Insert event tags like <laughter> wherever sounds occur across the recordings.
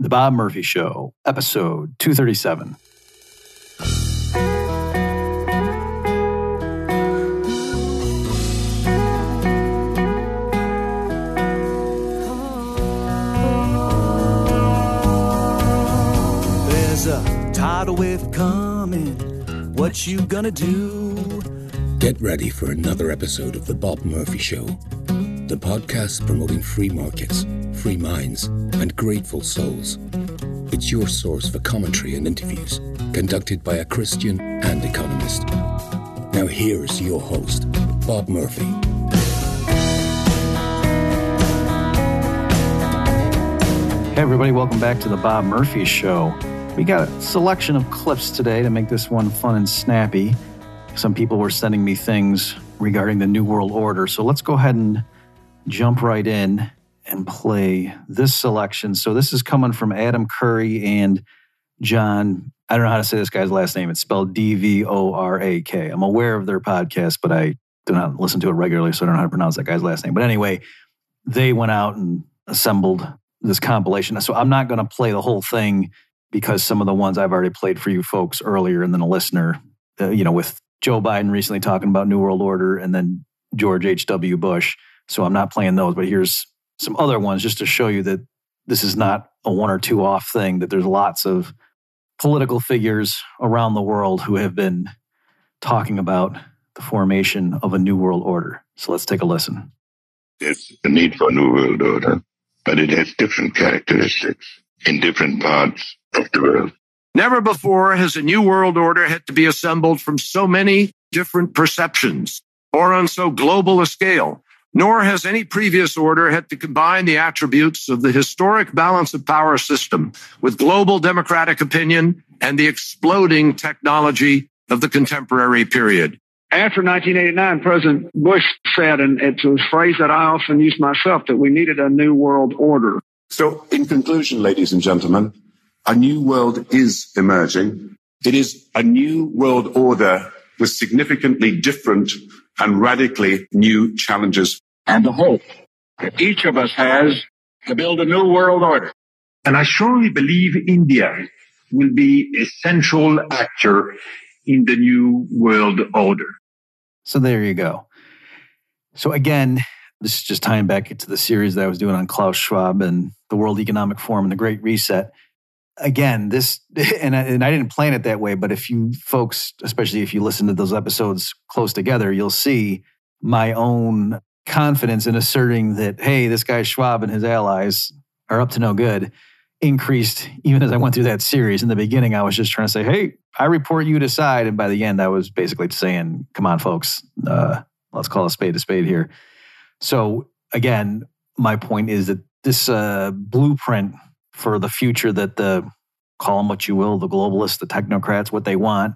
The Bob Murphy Show, episode 237. There's a tidal wave coming. What you gonna do? Get ready for another episode of The Bob Murphy Show, the podcast promoting free markets, free minds, and grateful souls. It's your source for commentary and interviews conducted by a Christian and economist. Now, here's your host, Bob Murphy. Hey, everybody, welcome back to the Bob Murphy Show. We got a selection of clips today to make this one fun and snappy. Some people were sending me things regarding the New World Order. So let's go ahead and jump right in and play this selection. So this is coming from Adam Curry and John. I don't know how to say this guy's last name. It's spelled D V O R A K. I'm aware of their podcast, but I do not listen to it regularly, so I don't know how to pronounce that guy's last name. But anyway, they went out and assembled this compilation. So I'm not going to play the whole thing because some of the ones I've already played for you folks earlier, and then a listener, uh, you know, with Joe Biden recently talking about New World Order and then George H.W. Bush. So I'm not playing those, but here's some other ones just to show you that this is not a one or two off thing, that there's lots of political figures around the world who have been talking about the formation of a new world order. So let's take a listen. There's a need for a new world order, but it has different characteristics in different parts of the world. Never before has a new world order had to be assembled from so many different perceptions or on so global a scale. Nor has any previous order had to combine the attributes of the historic balance of power system with global democratic opinion and the exploding technology of the contemporary period. After 1989, President Bush said, and it's a phrase that I often use myself, that we needed a new world order. So, in conclusion, ladies and gentlemen, a new world is emerging. It is a new world order with significantly different and radically new challenges. And the hope that each of us has to build a new world order. And I strongly believe India will be a central actor in the new world order. So there you go. So again, this is just tying back into the series that I was doing on Klaus Schwab and the World Economic Forum and the Great Reset. Again, this, <laughs> and I, and I didn't plan it that way, but if you folks, especially if you listen to those episodes close together, you'll see my own confidence in asserting that, hey, this guy Schwab and his allies are up to no good increased even as I went through that series. In the beginning, I was just trying to say, hey, I report you decide. And by the end, I was basically saying, come on, folks, uh, let's call a spade a spade here. So again, my point is that this uh, blueprint for the future that the call them what you will, the globalists, the technocrats, what they want,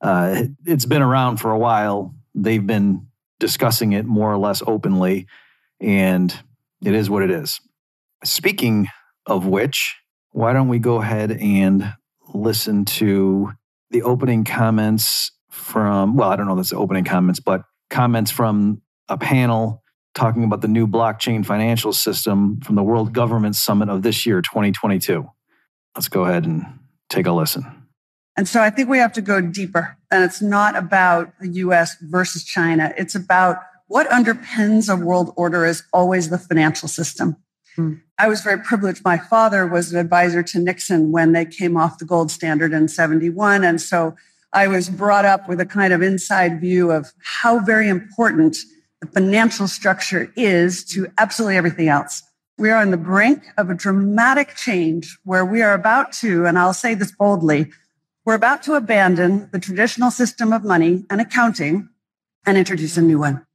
uh, it's been around for a while. They've been discussing it more or less openly, and it is what it is. Speaking of which, why don't we go ahead and listen to the opening comments from, well, I don't know if that's the opening comments, but comments from a panel talking about the new blockchain financial system from the World Government Summit of this year, 2022. Let's go ahead and take a listen. And so I think we have to go deeper. And it's not about the US versus China. It's about what underpins a world order is always the financial system. Hmm. I was very privileged. My father was an advisor to Nixon when they came off the gold standard in 71. And so I was brought up with a kind of inside view of how very important the financial structure is to absolutely everything else. We are on the brink of a dramatic change where we are about to, and I'll say this boldly, we're about to abandon the traditional system of money and accounting and introduce a new one.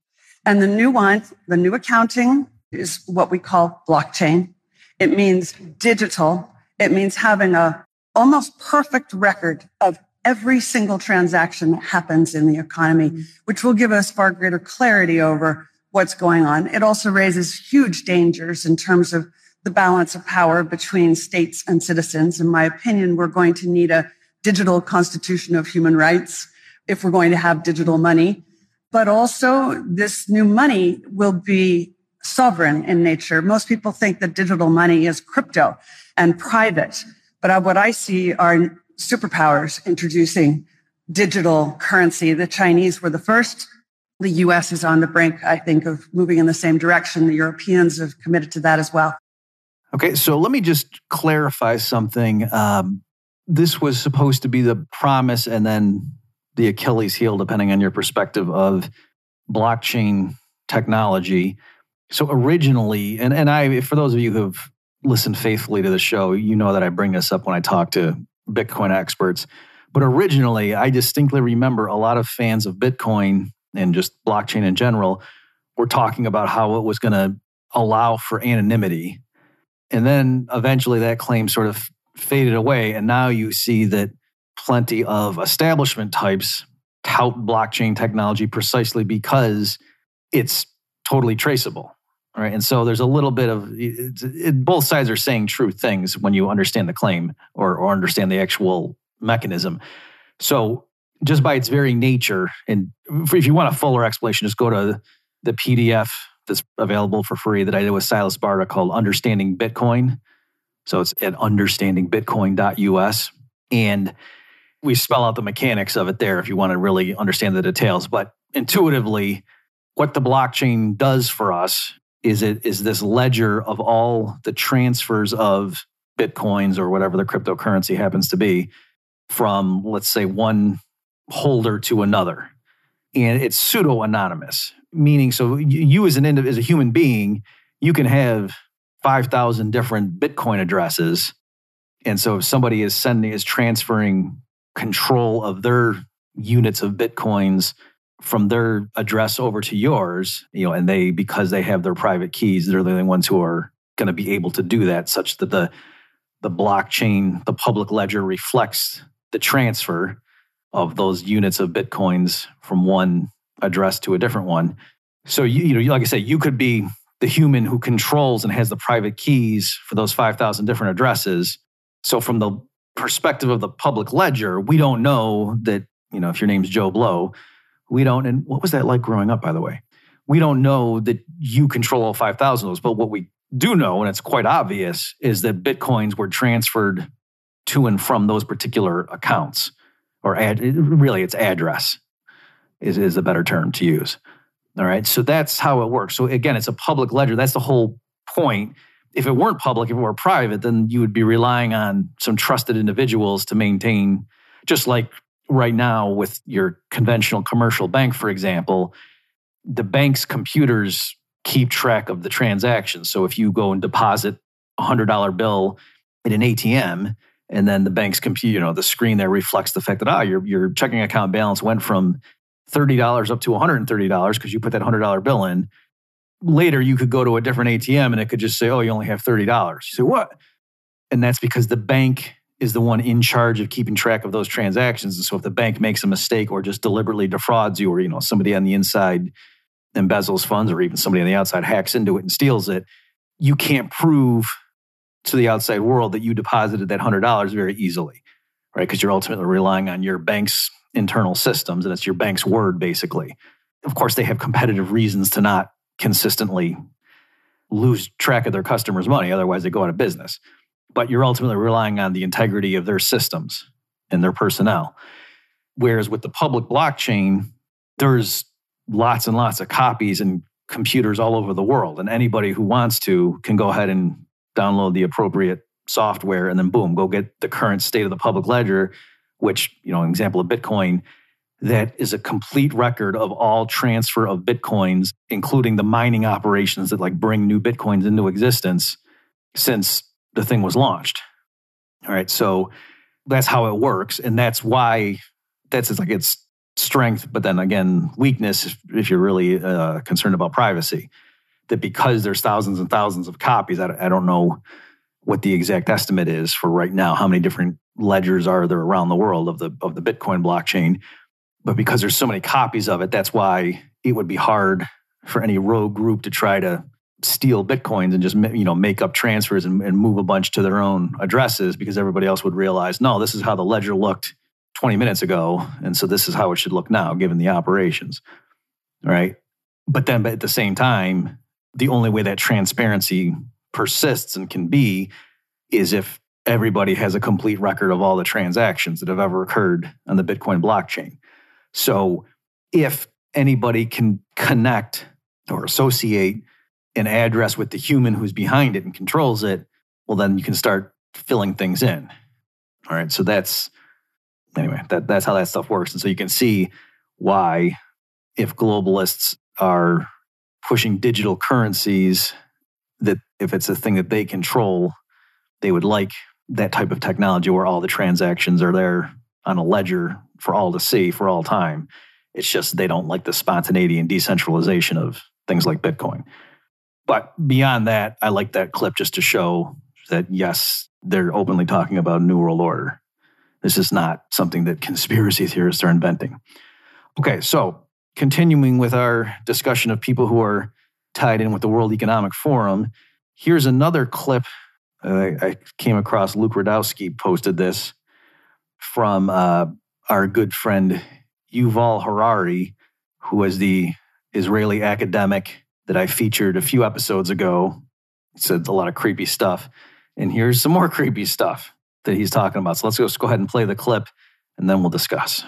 And the new one, the new accounting is what we call blockchain. It means digital. It means having a almost perfect record of every single transaction that happens in the economy, mm-hmm. which will give us far greater clarity over what's going on. It also raises huge dangers in terms of the balance of power between states and citizens. In my opinion, we're going to need a digital constitution of human rights if we're going to have digital money. But also this new money will be sovereign in nature. Most people think that digital money is crypto and private. But what I see are superpowers introducing digital currency. The Chinese were the first. The US is on the brink, I think, of moving in the same direction. The Europeans have committed to that as well. Okay, so let me just clarify something. Um, this was supposed to be the promise and then the Achilles heel, depending on your perspective, of blockchain technology. So originally, and, and I, for those of you who've listened faithfully to the show, you know that I bring this up when I talk to Bitcoin experts. But originally, I distinctly remember a lot of fans of Bitcoin and just blockchain in general were talking about how it was going to allow for anonymity. And then eventually that claim sort of faded away. And now you see that plenty of establishment types tout blockchain technology precisely because it's totally traceable. Right. And so there's a little bit of it, both sides are saying true things when you understand the claim or, or understand the actual mechanism. So just by its very nature, and if you want a fuller explanation, just go to the PDF that's available for free that I did with Silas Barta called Understanding Bitcoin. So it's at understandingbitcoin.us. And we spell out the mechanics of it there if you want to really understand the details. But intuitively, what the blockchain does for us is it is this ledger of all the transfers of bitcoins or whatever the cryptocurrency happens to be from let's say one holder to another? And it's pseudo anonymous meaning so you as an as a human being you can have 5000 different bitcoin addresses. And so if somebody is sending is transferring control of their units of bitcoins from their address over to yours, you know, and they because they have their private keys, they're the only ones who are going to be able to do that, such that the the blockchain, the public ledger reflects the transfer of those units of bitcoins from one address to a different one. So you, you know, like I said, you could be the human who controls and has the private keys for those 5,000 different addresses. So from the perspective of the public ledger, we don't know that, you know, if your name's Joe Blow, we don't, and what was that like growing up, by the way? We don't know that you control all 5,000 of those, but what we do know, and it's quite obvious, is that Bitcoins were transferred to and from those particular accounts, or ad, really it's address is, is a better term to use. All right. So that's how it works. So again, it's a public ledger. That's the whole point. If it weren't public, if it were private, then you would be relying on some trusted individuals to maintain, just like right now with your conventional commercial bank, for example, the bank's computers keep track of the transactions. So if you go and deposit a hundred dollar bill in an ATM, and then the bank's computer, you know, the screen there reflects the fact that ah, your your checking account balance went from thirty dollars up to one hundred and thirty dollars because you put that hundred dollar bill in. Later, you could go to a different ATM and it could just say, "Oh, you only have thirty dollars." You say, "What?" And that's because the bank is the one in charge of keeping track of those transactions. And so if the bank makes a mistake or just deliberately defrauds you, or you know somebody on the inside embezzles funds, or even somebody on the outside hacks into it and steals it, you can't prove to the outside world that you deposited that hundred dollars very easily, right? Because you're ultimately relying on your bank's internal systems, and it's your bank's word basically. Of course, they have competitive reasons to not consistently lose track of their customers' money, otherwise they go out of business but you're ultimately relying on the integrity of their systems and their personnel. Whereas with the public blockchain, there's lots and lots of copies and computers all over the world. And anybody who wants to can go ahead and download the appropriate software and then boom, go get the current state of the public ledger, which, you know, an example of Bitcoin, that is a complete record of all transfer of Bitcoins, including the mining operations that like bring new Bitcoins into existence since the thing was launched. All right. So that's how it works. And that's why that's it's like its strength, but then again, weakness if you're really uh, concerned about privacy. That because there's thousands and thousands of copies, I, I don't know what the exact estimate is for right now. How many different ledgers are there around the world of the of the Bitcoin blockchain? But because there's so many copies of it, that's why it would be hard for any rogue group to try to steal bitcoins and just you know make up transfers and, and, move a bunch to their own addresses because everybody else would realize no this is how the ledger looked 20 minutes ago and so this is how it should look now given the operations right but then but at the same time the only way that transparency persists and can be is if everybody has a complete record of all the transactions that have ever occurred on the Bitcoin blockchain. So if anybody can connect or associate an address with the human who's behind it and controls it, well, then you can start filling things in. All right. So that's anyway, that, that's how that stuff works. And so you can see why, if globalists are pushing digital currencies, that if it's a thing that they control, they would like that type of technology where all the transactions are there on a ledger for all to see for all time. It's just they don't like the spontaneity and decentralization of things like Bitcoin. But beyond that, I like that clip just to show that yes, they're openly talking about New World Order. This is not something that conspiracy theorists are inventing. Okay, so continuing with our discussion of people who are tied in with the World Economic Forum, here's another clip. Uh, I came across Luke Rudkowski posted this from uh, our good friend Yuval Harari, who is the Israeli academic that I featured a few episodes ago. He said a lot of creepy stuff. And here's some more creepy stuff that he's talking about. So let's go, let's go ahead and play the clip and then we'll discuss.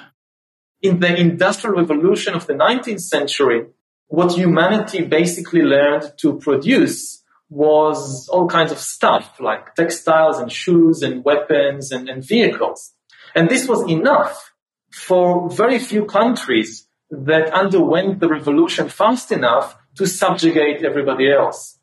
In the industrial revolution of the 19th century, what humanity basically learned to produce was all kinds of stuff like textiles and shoes and weapons and, and vehicles. And this was enough for very few countries that underwent the revolution fast enough to subjugate everybody else.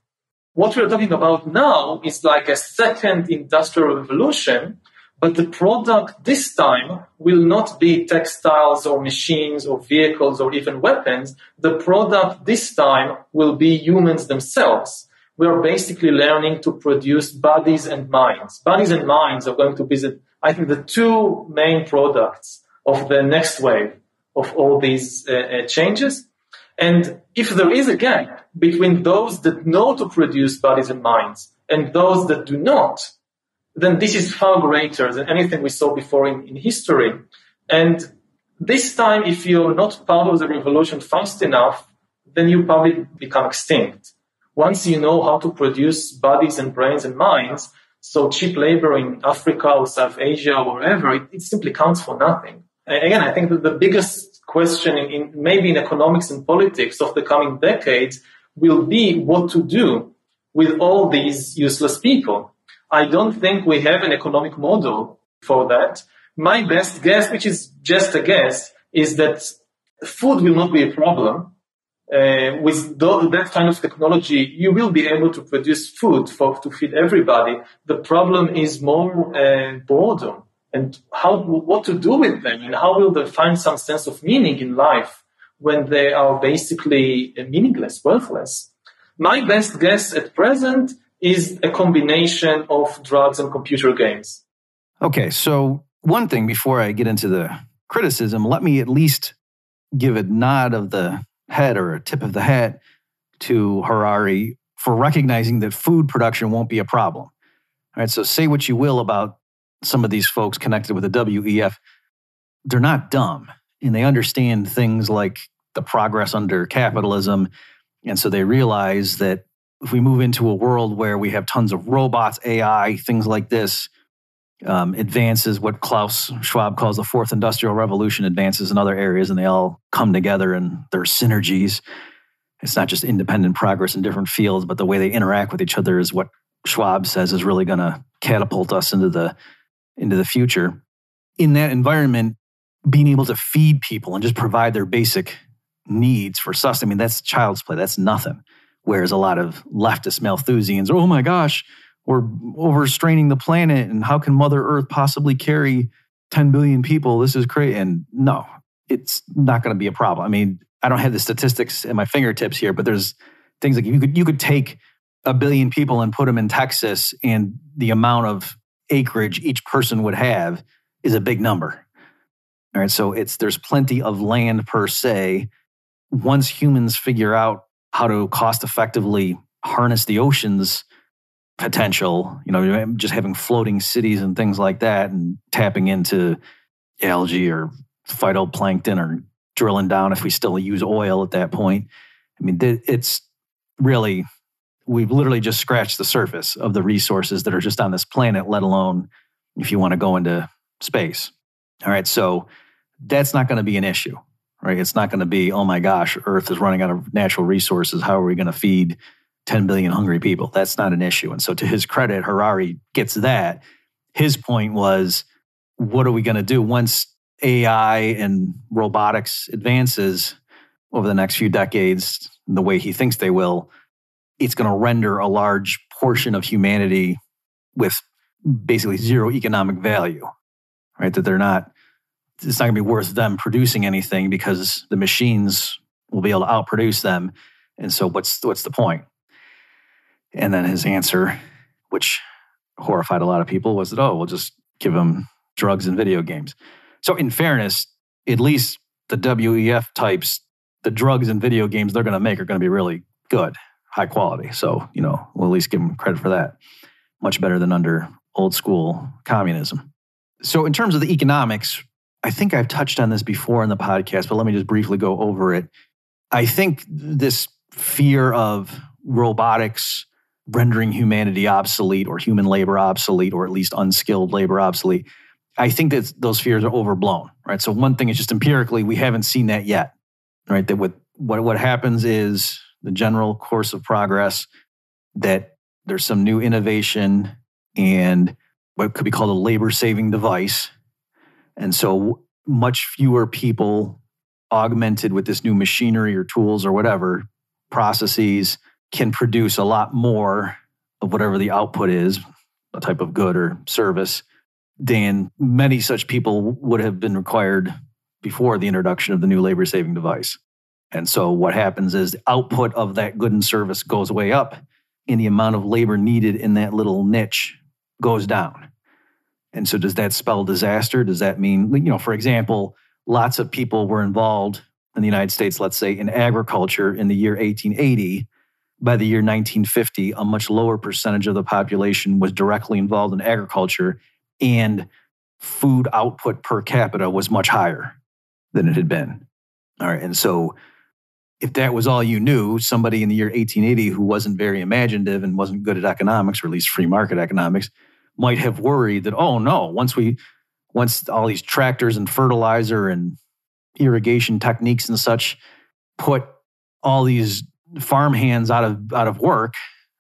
What we're talking about now is like a second industrial revolution, but the product this time will not be textiles or machines or vehicles or even weapons. The product this time will be humans themselves. We are basically learning to produce bodies and minds. Bodies and minds are going to be, the, I think, the two main products of the next wave of all these uh, uh, changes. And if there is a gap between those that know to produce bodies and minds and those that do not, then this is far greater than anything we saw before in, in history. And this time, if you're not part of the revolution fast enough, then you probably become extinct. Once you know how to produce bodies and brains and minds, so cheap labor in Africa or South Asia or wherever, it, it simply counts for nothing. And again, I think that the biggest question in, maybe in economics and politics of the coming decades will be what to do with all these useless people. I don't think we have an economic model for that. My best guess, which is just a guess, is that food will not be a problem. Uh, with that kind of technology, you will be able to produce food for to feed everybody. The problem is more uh, boredom and how what to do with them and how will they find some sense of meaning in life when they are basically meaningless, worthless. My best guess at present is a combination of drugs and computer games. Okay, so one thing before I get into the criticism, let me at least give a nod of the head or a tip of the hat to Harari for recognizing that food production won't be a problem. All right, so say what you will about some of these folks connected with the WEF, they're not dumb and they understand things like the progress under capitalism. And so they realize that if we move into a world where we have tons of robots, AI, things like this, um, advances what Klaus Schwab calls the fourth industrial revolution, advances in other areas, and they all come together and there are synergies. It's not just independent progress in different fields, but the way they interact with each other is what Schwab says is really going to catapult us into the into the future. In that environment, being able to feed people and just provide their basic needs for sustenance, I mean, that's child's play. That's nothing. Whereas a lot of leftist Malthusians, oh my gosh, we're overstraining the planet. And how can Mother Earth possibly carry 10 billion people? This is crazy. And no, it's not going to be a problem. I mean, I don't have the statistics at my fingertips here, but there's things like you could you could take a billion people and put them in Texas, and the amount of acreage each person would have is a big number. All right, so it's there's plenty of land per se. Once humans figure out how to cost effectively harness the ocean's potential, you know, just having floating cities and things like that, and tapping into algae or phytoplankton or drilling down if we still use oil at that point. I mean, it's really, we've literally just scratched the surface of the resources that are just on this planet, let alone if you want to go into space. All right. So that's not going to be an issue, right? It's not going to be, oh my gosh, Earth is running out of natural resources. How are we going to feed 10 billion hungry people? That's not an issue. And so, to his credit, Harari gets that. His point was, what are we going to do once AI and robotics advances over the next few decades, the way he thinks they will? It's going to render a large portion of humanity with basically zero economic value, right? That they're not, it's not going to be worth them producing anything because the machines will be able to outproduce them. And so, what's what's the point? And then his answer, which horrified a lot of people, was that oh, we'll just give them drugs and video games. So, in fairness, at least the WEF types, the drugs and video games they're going to make are going to be really good, high quality. So, you know, we'll at least give them credit for that. Much better than under old school communism. So, in terms of the economics, I think I've touched on this before in the podcast, but let me just briefly go over it. I think this fear of robotics rendering humanity obsolete or human labor obsolete or at least unskilled labor obsolete, I think that those fears are overblown, right? So, one thing is just empirically, we haven't seen that yet, right? That what, what, what happens is the general course of progress that there's some new innovation and what could be called a labor saving device. And so much fewer people augmented with this new machinery or tools or whatever processes can produce a lot more of whatever the output is, a type of good or service, than many such people would have been required before the introduction of the new labor saving device. And so what happens is the output of that good and service goes way up, and the amount of labor needed in that little niche goes down. And so does that spell disaster? Does that mean, you know, for example, lots of people were involved in the United States, let's say in agriculture in the year 1880. By the year 1950, a much lower percentage of the population was directly involved in agriculture, and food output per capita was much higher than it had been. All right. And so if that was all you knew, somebody in the year 1880 who wasn't very imaginative and wasn't good at economics, or at least free market economics, might have worried that, oh no, once we, once all these tractors and fertilizer and irrigation techniques and such put all these farm hands out of out of work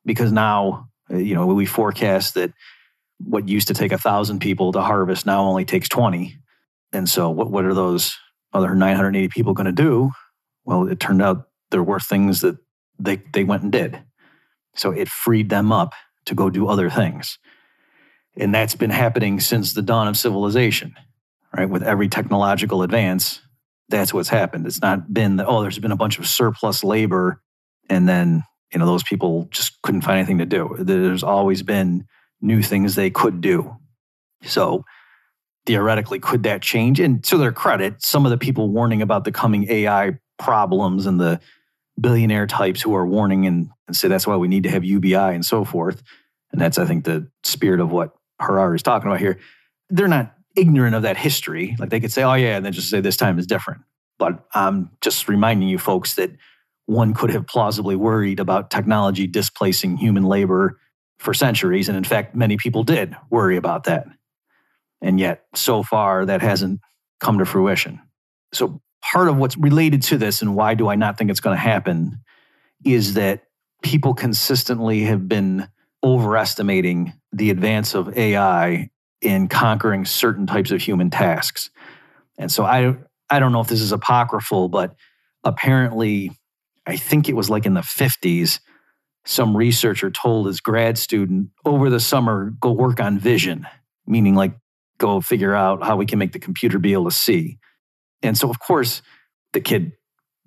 because now uh, you know we forecast that what used to take a thousand people to harvest now only takes 20 and so what, what are those other 980 people going to do well it turned out there were things that they, they went and did so it freed them up to go do other things and that's been happening since the dawn of civilization, right? With every technological advance, that's what's happened. It's not been that, oh, there's been a bunch of surplus labor and then, you know, those people just couldn't find anything to do. There's always been new things they could do. So theoretically, could that change? And to their credit, some of the people warning about the coming AI problems and the billionaire types who are warning and, and say that's why we need to have UBI and so forth. And that's, I think, the spirit of what Harari is talking about here, they're not ignorant of that history. Like they could say, oh, yeah, and then just say this time is different. But I'm just reminding you folks that one could have plausibly worried about technology displacing human labor for centuries. And in fact, many people did worry about that. And yet, so far, that hasn't come to fruition. So, part of what's related to this and why do I not think it's going to happen is that people consistently have been overestimating the advance of AI in conquering certain types of human tasks. And so I I don't know if this is apocryphal, but apparently I think it was like in the 50s some researcher told his grad student over the summer go work on vision, meaning like go figure out how we can make the computer be able to see. And so of course the kid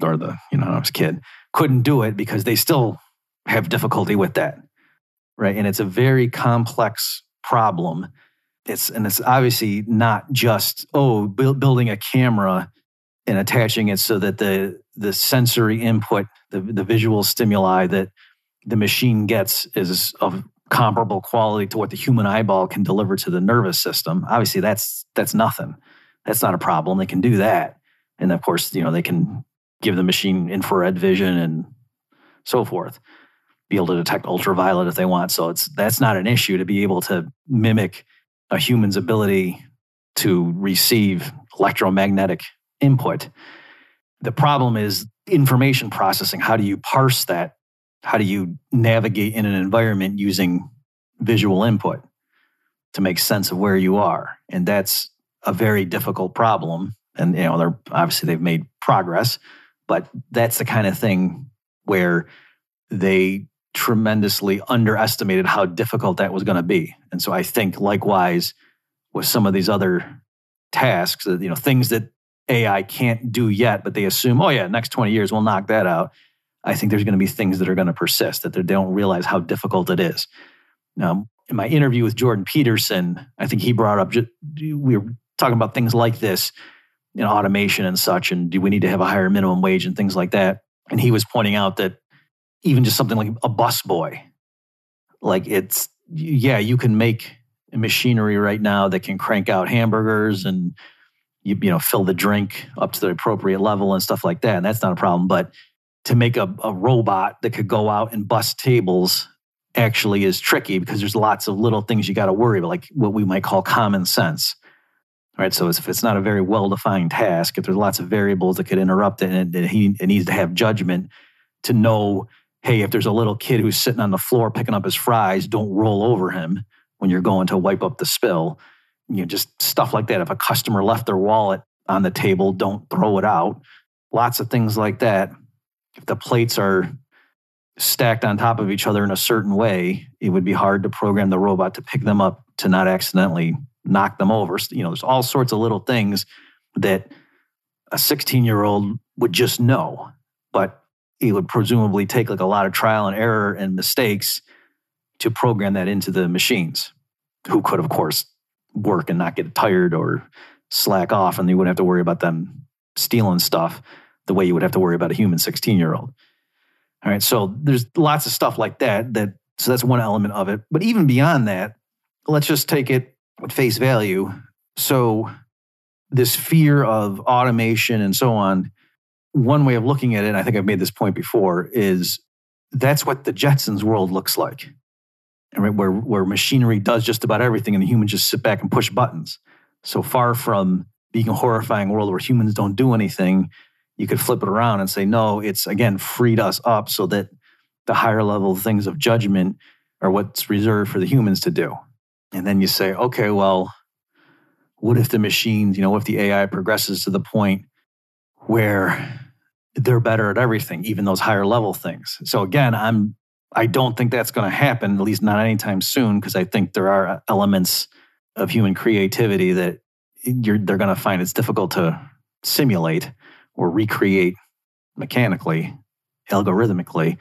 or the you know I was kid couldn't do it because they still have difficulty with that right? And it's a very complex problem. It's and it's obviously not just oh bu- building a camera and attaching it so that the the sensory input, the the visual stimuli that the machine gets is of comparable quality to what the human eyeball can deliver to the nervous system. Obviously, that's that's nothing. That's not a problem. They can do that, and of course, you know they can give the machine infrared vision and so forth. be able to detect ultraviolet if they want. So it's that's not an issue to be able to mimic a human's ability to receive electromagnetic input. The problem is information processing. How do you parse that? How do you navigate in an environment using visual input to make sense of where you are? And that's a very difficult problem. And you know, they're obviously they've made progress, but that's the kind of thing where they tremendously underestimated how difficult that was going to be. And so I think likewise with some of these other tasks, you know, things that AI can't do yet, but they assume, oh yeah, next 20 years we'll knock that out. I think there's going to be things that are going to persist that they don't realize how difficult it is. Now, in my interview with Jordan Peterson, I think he brought up we were talking about things like this, you know, automation and such, and do we need to have a higher minimum wage and things like that. And he was pointing out that even just something like a bus boy, like it's yeah, you can make machinery right now that can crank out hamburgers and you, you know fill the drink up to the appropriate level and stuff like that and that's not a problem but to make a, a robot that could go out and bust tables actually is tricky because there's lots of little things you got to worry about like what we might call common sense right so if it's not a very well defined task if there's lots of variables that could interrupt it and it, he, it needs to have judgment to know hey if there's a little kid who's sitting on the floor picking up his fries don't roll over him when you're going to wipe up the spill. You know, just stuff like that. If a customer left their wallet on the table, don't throw it out. Lots of things like that. If the plates are stacked on top of each other in a certain way, it would be hard to program the robot to pick them up to not accidentally knock them over. You know, there's all sorts of little things that a 16 year old would just know, but it would presumably take like a lot of trial and error and mistakes to program that into the machines, who could, of course, work and not get tired or slack off, and you wouldn't have to worry about them stealing stuff the way you would have to worry about a human 16 year old. All right, so there's lots of stuff like that. That so that's one element of it. But even beyond that, let's just take it at face value. So this fear of automation and so on. One way of looking at it, I think I've made this point before, is that's what the Jetsons world looks like right? where, where machinery does just about everything and the humans just sit back and push buttons. So far from being a horrifying world where humans don't do anything, you could flip it around and say, no, it's again freed us up so that the higher level things of judgment are what's reserved for the humans to do. And then you say, okay, well, what if the machines, you know, what if the AI progresses to the point where they're better at everything, even those higher level things? So again, I'm I don't think that's going to happen, at least not anytime soon, because I think there are uh, elements of human creativity that they're going to find it's difficult to simulate or recreate mechanically, algorithmically.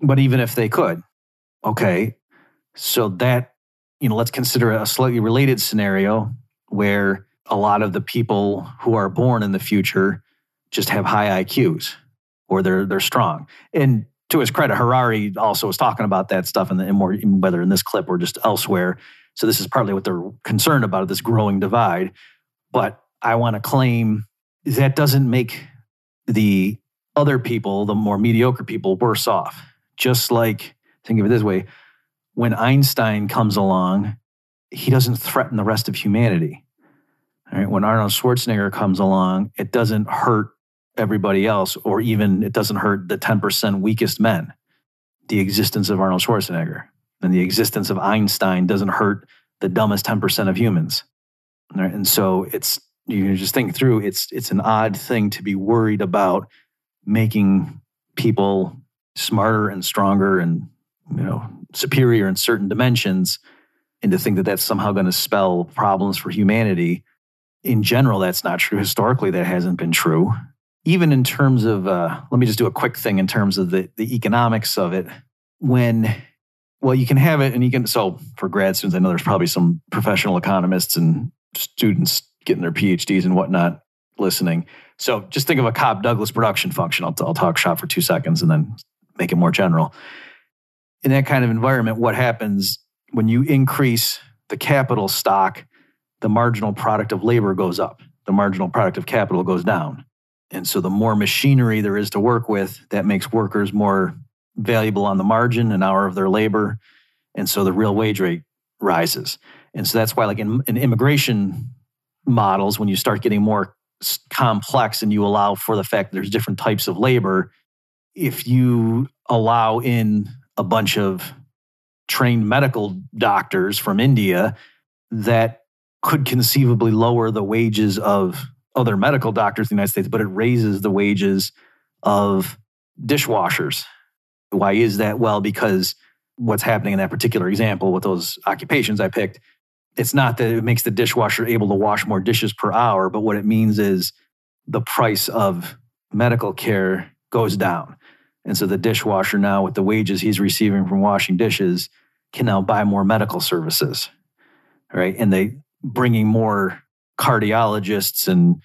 But even if they could, okay, so that, you know, let's consider a slightly related scenario where a lot of the people who are born in the future just have high IQs or they're they're strong. And to his credit, Harari also was talking about that stuff, in, the, in more whether in this clip or just elsewhere. So this is partly what they're concerned about this growing divide. But I want to claim that doesn't make the other people, the more mediocre people, worse off. Just like think of it this way: when Einstein comes along, he doesn't threaten the rest of humanity. All right? When Arnold Schwarzenegger comes along, it doesn't hurt everybody else, or even it doesn't hurt the 10% weakest men. The existence of Arnold Schwarzenegger and the existence of Einstein doesn't hurt the dumbest 10% of humans. Right? And so it's, you can just think through, it's, it's an odd thing to be worried about making people smarter and stronger and, you know, superior in certain dimensions and to think that that's somehow going to spell problems for humanity in general that's not true historically that hasn't been true even in terms of, uh, let me just do a quick thing in terms of the, the economics of it. When, well, you can have it and you can, so for grad students, I know there's probably some professional economists and students getting their PhDs and whatnot listening. So just think of a Cobb Douglas production function. I'll, I'll talk shop for two seconds and then make it more general. In that kind of environment, what happens when you increase the capital stock, the marginal product of labor goes up, the marginal product of capital goes down. And so the more machinery there is to work with, that makes workers more valuable on the margin, an hour of their labor. And so the real wage rate rises. And so that's why, like in, in immigration models, when you start getting more complex and you allow for the fact that there's different types of labor, if you allow in a bunch of trained medical doctors from India, that could conceivably lower the wages of other medical doctors in the United States, but it raises the wages of dishwashers. Why is that? Well, because what's happening in that particular example with those occupations I picked, it's not that it makes the dishwasher able to wash more dishes per hour, but what it means is the price of medical care goes down. And so the dishwasher now, with the wages he's receiving from washing dishes, can now buy more medical services. Right. And they bringing more cardiologists and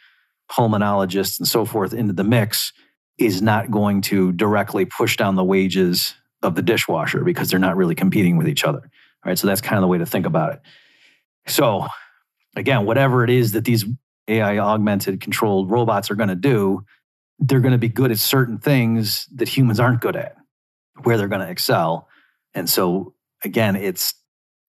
pulmonologists and so forth into the mix is not going to directly push down the wages of the dishwasher because they're not really competing with each other. right? So that's kind of the way to think about it. So again, whatever it is that these AI augmented controlled robots are going to do, they're going to be good at certain things that humans aren't good at, where they're going to excel. And so again, it's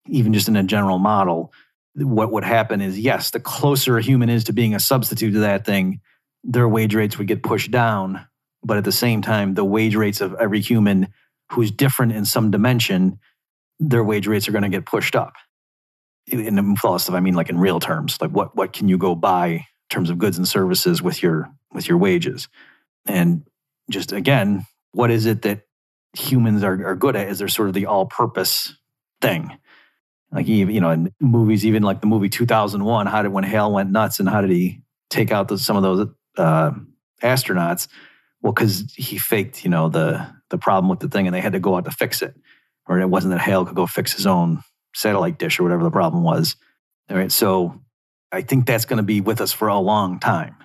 even just in a general model, what would happen is yes, the closer a human is to being a substitute to that thing, their wage rates would get pushed down. But at the same time, the wage rates of every human who's different in some dimension, their wage rates are going to get pushed up. In the stuff, I mean like in real terms, like what what can you go buy terms of goods and services with your with your wages? And just again, what is it that humans are, are good at? Is there sort of the all-purpose thing? Like even you know, in movies, even like the movie 2001, how did when HAL went nuts and how did he take out the, some of those uh, astronauts? Well, because he faked, you know, the the problem with the thing, and they had to go out to fix it. Or it wasn't that HAL could go fix his own satellite dish or whatever the problem was. All right, so I think that's going to be with us for a long time.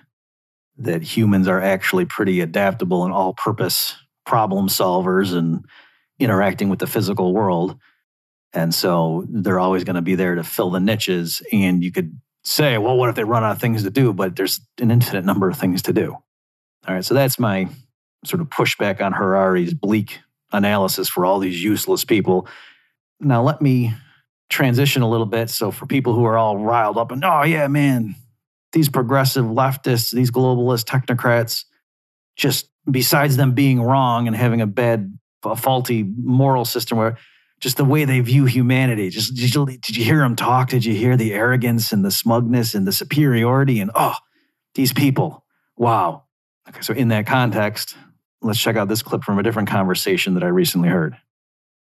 That humans are actually pretty adaptable and all-purpose problem solvers and interacting with the physical world. And so they're always going to be there to fill the niches. And you could say, well, what if they run out of things to do? But there's an infinite number of things to do. All right. So that's my sort of pushback on Harari's bleak analysis for all these useless people. Now, let me transition a little bit. So, for people who are all riled up and, oh, yeah, man, these progressive leftists, these globalist technocrats, just besides them being wrong and having a bad, a faulty moral system where just the way they view humanity. Just did you, did you hear them talk? Did you hear the arrogance and the smugness and the superiority? And oh, these people, wow. Okay, so in that context, let's check out this clip from a different conversation that I recently heard.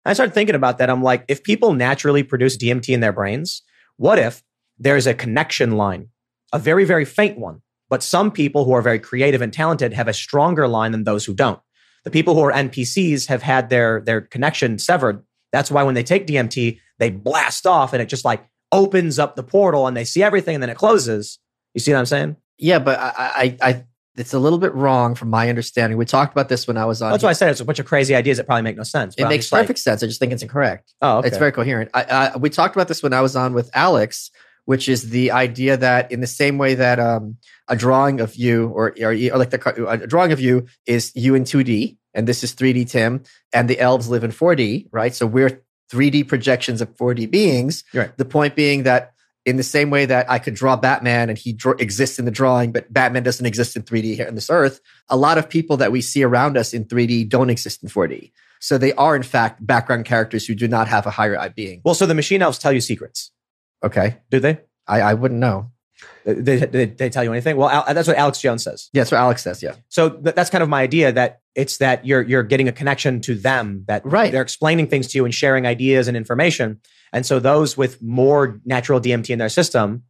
I started thinking about that. I'm like, if people naturally produce DMT in their brains, what if there's a connection line, a very, very faint one? But some people who are very creative and talented have a stronger line than those who don't. The people who are NPCs have had their, their connection severed. That's why when they take DMT, they blast off and it just like opens up the portal and they see everything and then it closes. You see what I'm saying? Yeah, but I, I, I it's a little bit wrong from my understanding. We talked about this when I was on. That's why I said it's a bunch of crazy ideas that probably make no sense. It I'm makes just like- perfect sense. I just think it's incorrect. Oh, okay. It's very coherent. I, I, we talked about this when I was on with Alex, which is the idea that in the same way that um, a drawing of you, or, or, or like the a drawing of you is you in 2D, and this is 3D Tim, and the elves live in 4D, right? So we're 3D projections of 4D beings. Right. The point being that in the same way that I could draw Batman and he draw, exists in the drawing, but Batman doesn't exist in 3D here on this earth, a lot of people that we see around us in 3D don't exist in 4D. So they are, in fact, background characters who do not have a higher eye being. Well, so the machine elves tell you secrets. Okay. Do they? I, I wouldn't know. They, they, they tell you anything? Well, Al, that's what Alex Jones says. Yeah, that's what Alex says. Yeah. So th- that's kind of my idea that it's that you're you're getting a connection to them that Right. they're explaining things to you and sharing ideas and information. And so those with more natural DMT in their system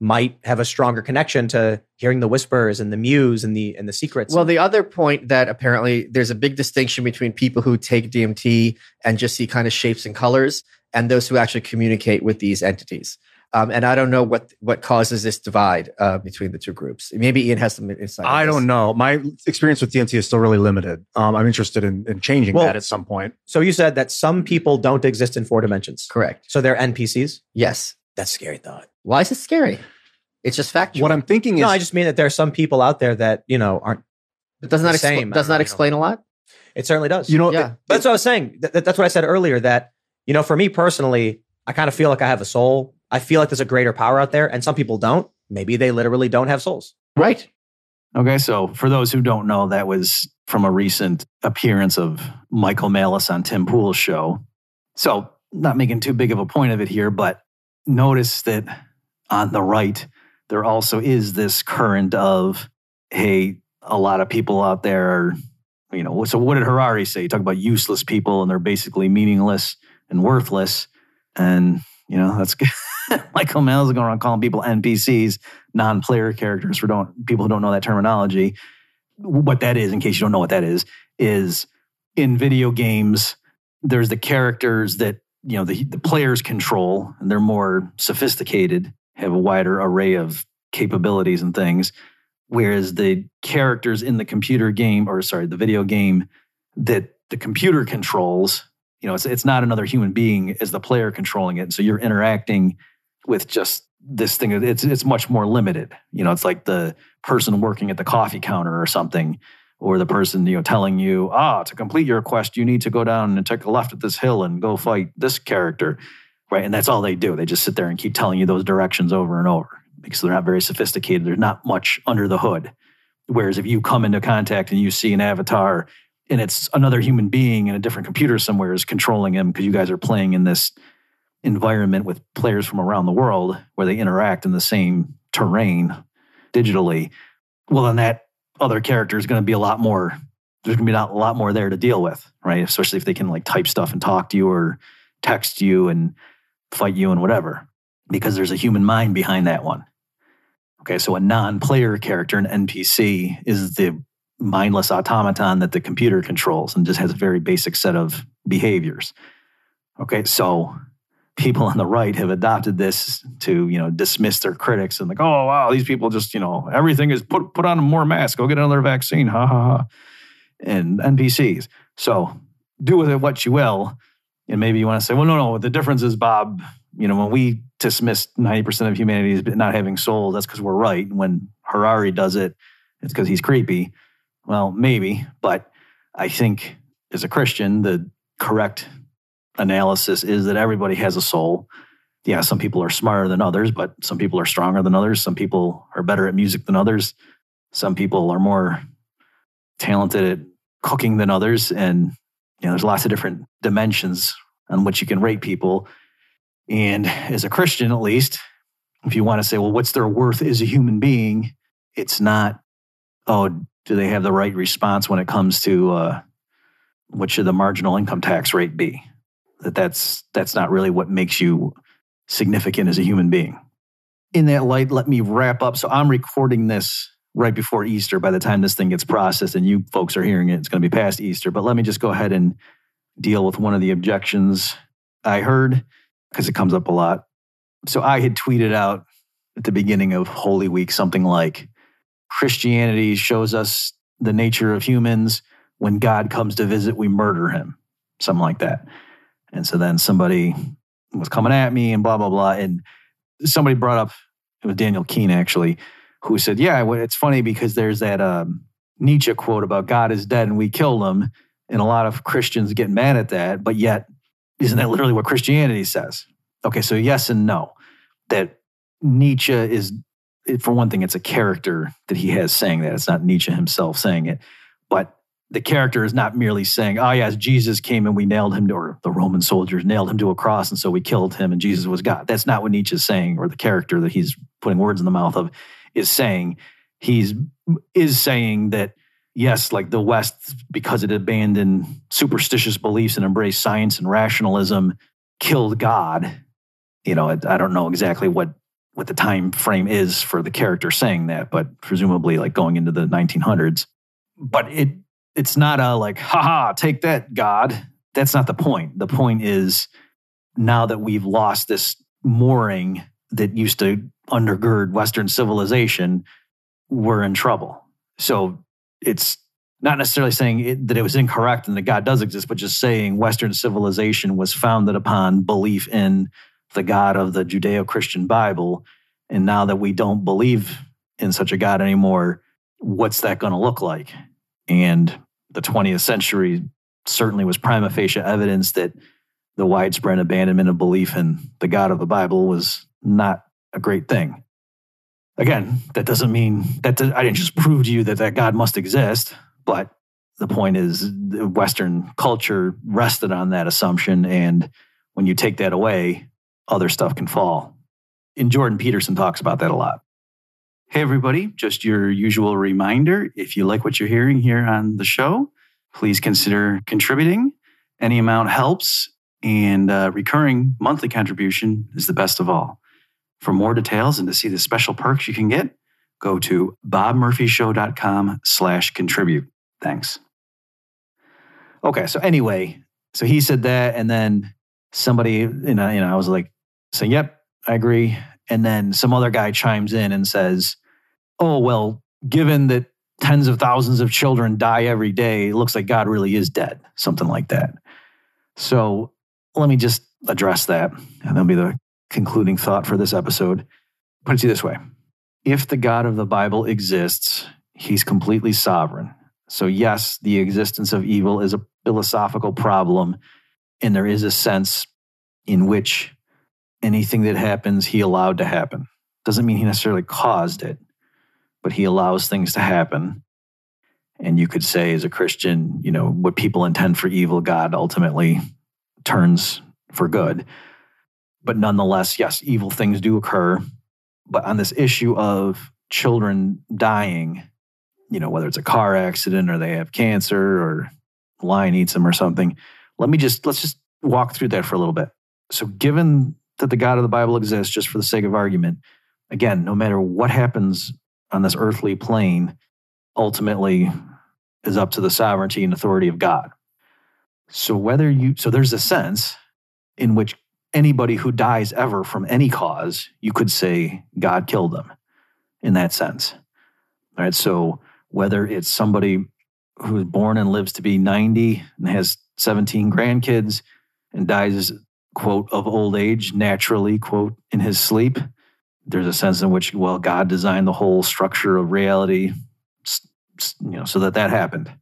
might have a stronger connection to hearing the whispers and the muse and the and the secrets. Well, the other point that apparently there's a big distinction between people who take DMT and just see kind of shapes and colors and those who actually communicate with these entities. Um, and I don't know what what causes this divide uh, between the two groups. Maybe Ian has some insight. on I this. don't know. My experience with DMT is still really limited. Um, I'm interested in, in changing Well- that at some point. so you said that some people don't exist in four dimensions. Correct. So they're NPCs. Yes. That's a scary thought. Why is it scary? It's just factual. What I'm thinking is No, I just mean that there are some people out there that you know aren't. But doesn't that the expl- same. does I not don't know. explain a lot? It certainly does. You know, Yeah. it- That's what I was saying. Th- th- that's what I said earlier. That you know, for me personally, I kind of feel like I have a soul. I feel like there's a greater power out there, and some people don't. Maybe they literally don't have souls. Right. Okay, so for those who don't know, that was from a recent appearance of Michael Malice on Tim Pool's show. So, not making too big of a point of it here, but notice that on the right, there also is this current of, hey, a lot of people out there are, you know, so what did Harari say? He talked about useless people and they're basically meaningless and worthless. And, you know, that's <laughs> <laughs> Michael Malice is going around calling people NPCs non-player characters for don't people who don't know that terminology. What that is in case you don't know what that is is in video games there's the characters that you know the, the players control and they're more sophisticated have a wider array of capabilities and things whereas the characters in the computer game or sorry the video game that the computer controls you know it's, it's not another human being as the player controlling it. So you're interacting with just this thing it's it's much more limited. You know it's like the person working at the coffee counter or something or the person you know telling you ah to complete your quest you need to go down and take a left at this hill and go fight this character. Right? And that's all they do. They just sit there and keep telling you those directions over and over because they're not very sophisticated. There's not much under the hood. Whereas if you come into contact and you see an avatar and it's another human being in a different computer somewhere is controlling him because you guys are playing in this environment with players from around the world where they interact in the same terrain digitally, well, then that other character is going to be a lot more. There's going to be a lot more there to deal with, right? Especially if they can like type stuff and talk to you or text you and fight you and whatever, because there's a human mind behind that one. Okay, so a non-player character, an NPC, is the mindless automaton that the computer controls and just has a very basic set of behaviors. Okay, so people on the right have adopted this to you know dismiss their critics and like oh wow these people just you know everything is put put on more masks. Go get another vaccine. Ha ha ha. And npcs so do with it what you will. And maybe you want to say well no no the difference is bob you know when we dismiss 90% of humanity as not having souls that's because we're right. When harari does it it's because he's creepy. Well maybe but i think as a christian the correct analysis is that everybody has a soul. Yeah, some people are smarter than others, but some people are stronger than others. Some people are better at music than others. Some people are more talented at cooking than others. And you know, there's lots of different dimensions on which you can rate people. And as a Christian, at least, if you want to say, well, what's their worth as a human being? It's not, oh, do they have the right response when it comes to uh, what should the marginal income tax rate be? That that's that's not really what makes you significant as a human being. In that light, let me wrap up. So I'm recording this right before Easter. By the time this thing gets processed and you folks are hearing it, it's going to be past Easter. But let me just go ahead and deal with one of the objections I heard because it comes up a lot. So I had tweeted out at the beginning of Holy Week something like Christianity shows us the nature of humans. When God comes to visit, we murder him. Something like that. And so then somebody was coming at me and blah, blah, blah. And somebody brought up, it was Daniel Keene actually, who said, Yeah, it's funny because there's that um, Nietzsche quote about God is dead and we killed him. And a lot of Christians get mad at that. But yet, isn't that literally what Christianity says? Okay, so yes and no. That Nietzsche is, for one thing, it's a character that he has saying that. It's not Nietzsche himself saying it. The character is not merely saying, oh, yes, Jesus came and we nailed him to, or the Roman soldiers nailed him to a cross and so we killed him and Jesus was God. That's not what Nietzsche's saying, or the character that he's putting words in the mouth of is saying. He's is saying that, yes, like the West, because it abandoned superstitious beliefs and embraced science and rationalism, killed God. You know, I, I don't know exactly what what the time frame is for the character saying that, but presumably like going into the 1900s. But it it's not a like, haha, take that, God. That's not the point. The point is now that we've lost this mooring that used to undergird Western civilization, we're in trouble. So it's not necessarily saying it, that it was incorrect and that God does exist, but just saying Western civilization was founded upon belief in the God of the Judeo Christian Bible. And now that we don't believe in such a God anymore, what's that going to look like? And the 20th century certainly was prima facie evidence that the widespread abandonment of belief in the God of the Bible was not a great thing. Again, that doesn't mean that I didn't just prove to you that that God must exist, but the point is Western culture rested on that assumption. And when you take that away, other stuff can fall. And Jordan Peterson talks about that a lot. Hey, everybody, just your usual reminder if you like what you're hearing here on the show, please consider contributing. Any amount helps, and uh, recurring monthly contribution is the best of all. For more details and to see the special perks you can get, go to bobmurphyshow.com slash contribute. Thanks. Okay, so anyway, so he said that, and then somebody, you know, you know, I was like, saying, "Yep, I agree." And then some other guy chimes in and says, "Oh well, given that tens of thousands of children die every day, it looks like God really is dead." Something like that. So let me just address that, and that'll be the concluding thought for this episode. Put it to you this way: If the God of the Bible exists, He's completely sovereign. So yes, the existence of evil is a philosophical problem, and there is a sense in which anything that happens, he allowed to happen. Doesn't mean he necessarily caused it, but he allows things to happen. And you could say, as a Christian, you know, what people intend for evil, God ultimately turns for good. But nonetheless, yes, evil things do occur. But on this issue of children dying, you know, whether it's a car accident or they have cancer or lion eats them or something, let me just, let's just walk through that for a little bit. So, given that the God of the Bible exists, just for the sake of argument, again, no matter what happens on this earthly plane, ultimately is up to the sovereignty and authority of God. So, whether you, so there's a sense in which anybody who dies ever from any cause, you could say God killed them in that sense. All right. So, whether it's somebody who's born and lives to be 90 and has 17 grandkids and dies quote, of old age naturally, quote, in his sleep. There's a sense in which, well, God designed the whole structure of reality, you know, so that that happened.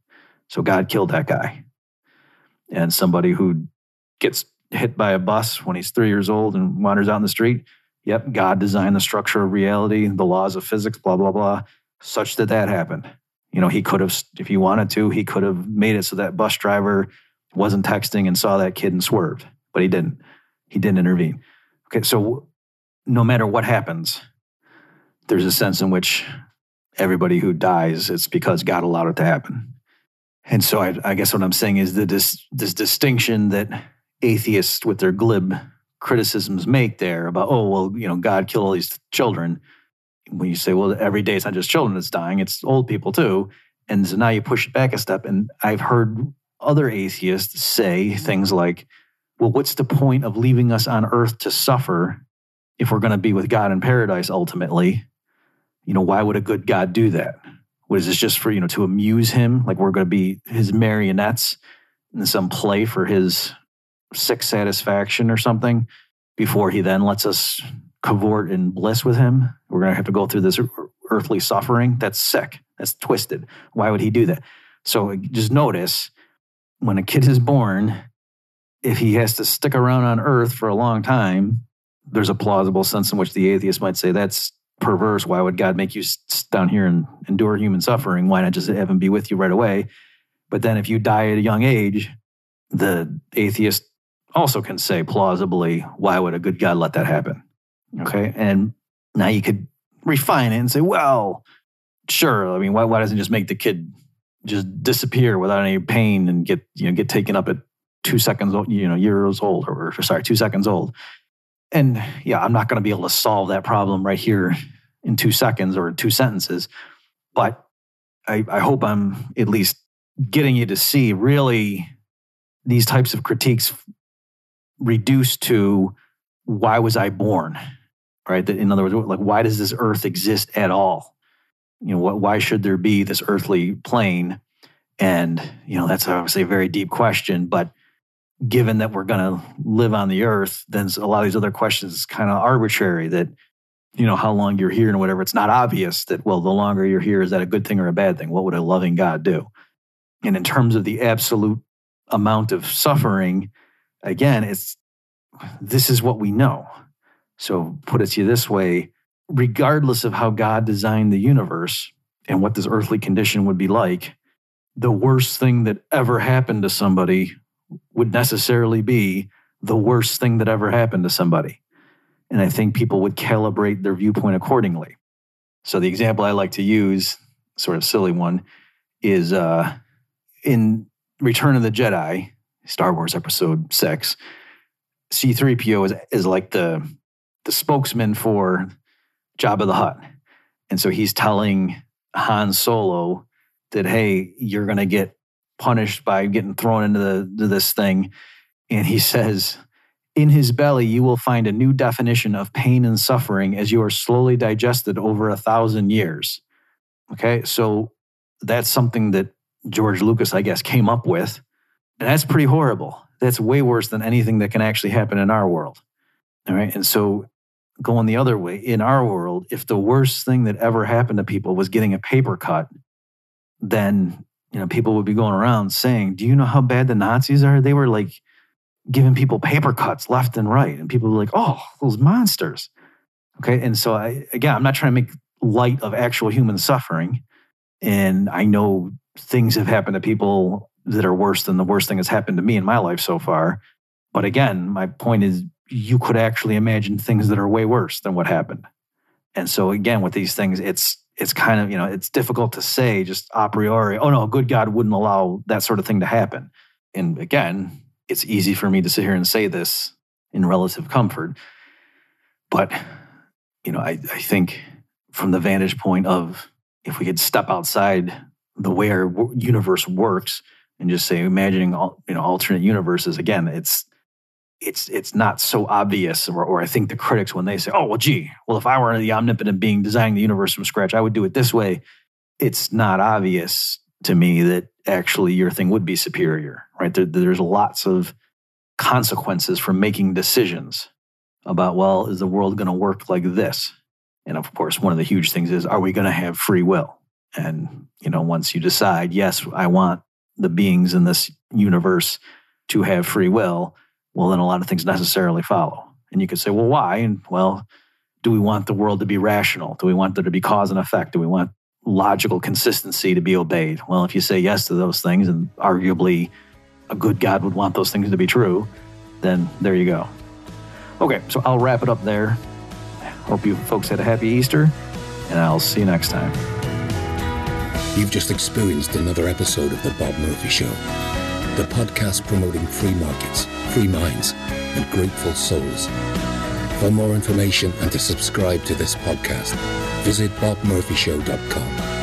So God killed that guy. And somebody who gets hit by a bus when he's three years old and wanders out in the street, yep, God designed the structure of reality, the laws of physics, blah, blah, blah, such that that happened. You know, he could have, if he wanted to, he could have made it so that bus driver wasn't texting and saw that kid and swerved but he didn't. He didn't intervene. Okay, so no matter what happens, there's a sense in which everybody who dies, it's because God allowed it to happen. And so I, I guess what I'm saying is that this, this distinction that atheists with their glib criticisms make there about, oh, well, you know, God killed all these children. When you say, well, every day it's not just children that's dying, it's old people too. And so now you push it back a step. And I've heard other atheists say things like, well, what's the point of leaving us on earth to suffer if we're going to be with God in paradise ultimately? You know, why would a good God do that? Was this just for, you know, to amuse him? Like we're going to be his marionettes in some play for his sick satisfaction or something before he then lets us cavort in bliss with him? We're going to have to go through this earthly suffering. That's sick. That's twisted. Why would he do that? So just notice when a kid is born, if he has to stick around on earth for a long time, there's a plausible sense in which the atheist might say that's perverse. Why would God make you down here and endure human suffering? Why not just have him be with you right away? But then if you die at a young age, the atheist also can say plausibly, why would a good God let that happen? Okay. And now you could refine it and say, well, sure. I mean, why, why doesn't just make the kid just disappear without any pain and get, you know, get taken up at two seconds, old, you know, years old, or, or sorry, two seconds old. And yeah, I'm not going to be able to solve that problem right here in two seconds or two sentences, but I, I hope I'm at least getting you to see really these types of critiques reduced to why was I born? Right? In other words, like why does this earth exist at all? You know, why should there be this earthly plane? And you know, that's obviously a very deep question, but given that we're going to live on the earth, then a lot of these other questions is kind of arbitrary that, you know, how long you're here and whatever. It's not obvious that, well, the longer you're here, is that a good thing or a bad thing? What would a loving God do? And in terms of the absolute amount of suffering, again, it's this is what we know. So put it to you this way regardless of how God designed the universe and what this earthly condition would be like, the worst thing that ever happened to somebody would necessarily be the worst thing that ever happened to somebody. And I think people would calibrate their viewpoint accordingly. So the example I like to use, sort of silly one, is uh, in Return of the Jedi, Star Wars Episode Six. C-3PO is is like the the spokesman for Jabba the Hutt, and so he's telling Han Solo that hey, you're going to get punished by getting thrown into the this thing, and he says. In his belly, you will find a new definition of pain and suffering as you are slowly digested over a thousand years. Okay, so that's something that George Lucas, I guess, came up with. And that's pretty horrible. That's way worse than anything that can actually happen in our world. All right. And so going the other way, in our world, if the worst thing that ever happened to people was getting a paper cut, then you know people would be going around saying, Do you know how bad the Nazis are? They were like giving people paper cuts left and right. And people were like, Oh, those monsters. Okay. And so I again, I'm not trying to make light of actual human suffering. And I know things have happened to people that are worse than the worst thing that's happened to me in my life so far. But again, my point is you could actually imagine things that are way worse than what happened. And so again, with these things, it's it's kind of, you know, it's difficult to say just a priori, oh no, good God wouldn't allow that sort of thing to happen. And again, it's easy for me to sit here and say this in relative comfort. But, you know, I, I think from the vantage point of if we could step outside the way our universe works and just say imagining all, you know alternate universes again it's it's it's not so obvious or, or i think the critics when they say oh well gee well if i were the omnipotent being designing the universe from scratch i would do it this way it's not obvious to me that actually your thing would be superior right? There, there's lots of consequences for making decisions about well is the world going to work like this? And of course one of the huge things is are we going to have free will? And you know once you decide yes i want the beings in this universe to have free will well then a lot of things necessarily follow. And you could say well why? And well do we want the world to be rational? Do we want there to be cause and effect? Do we want logical consistency to be obeyed? Well if you say yes to those things and arguably a good god would want those things to be true then there you go. Okay so i'll wrap it up there. Hope you folks had a happy easter and i'll see you next time. You've just experienced another episode of The Bob Murphy Show, the podcast promoting free markets, free minds, and grateful souls. For more information and to subscribe to this podcast, visit bobmurphyshow.com.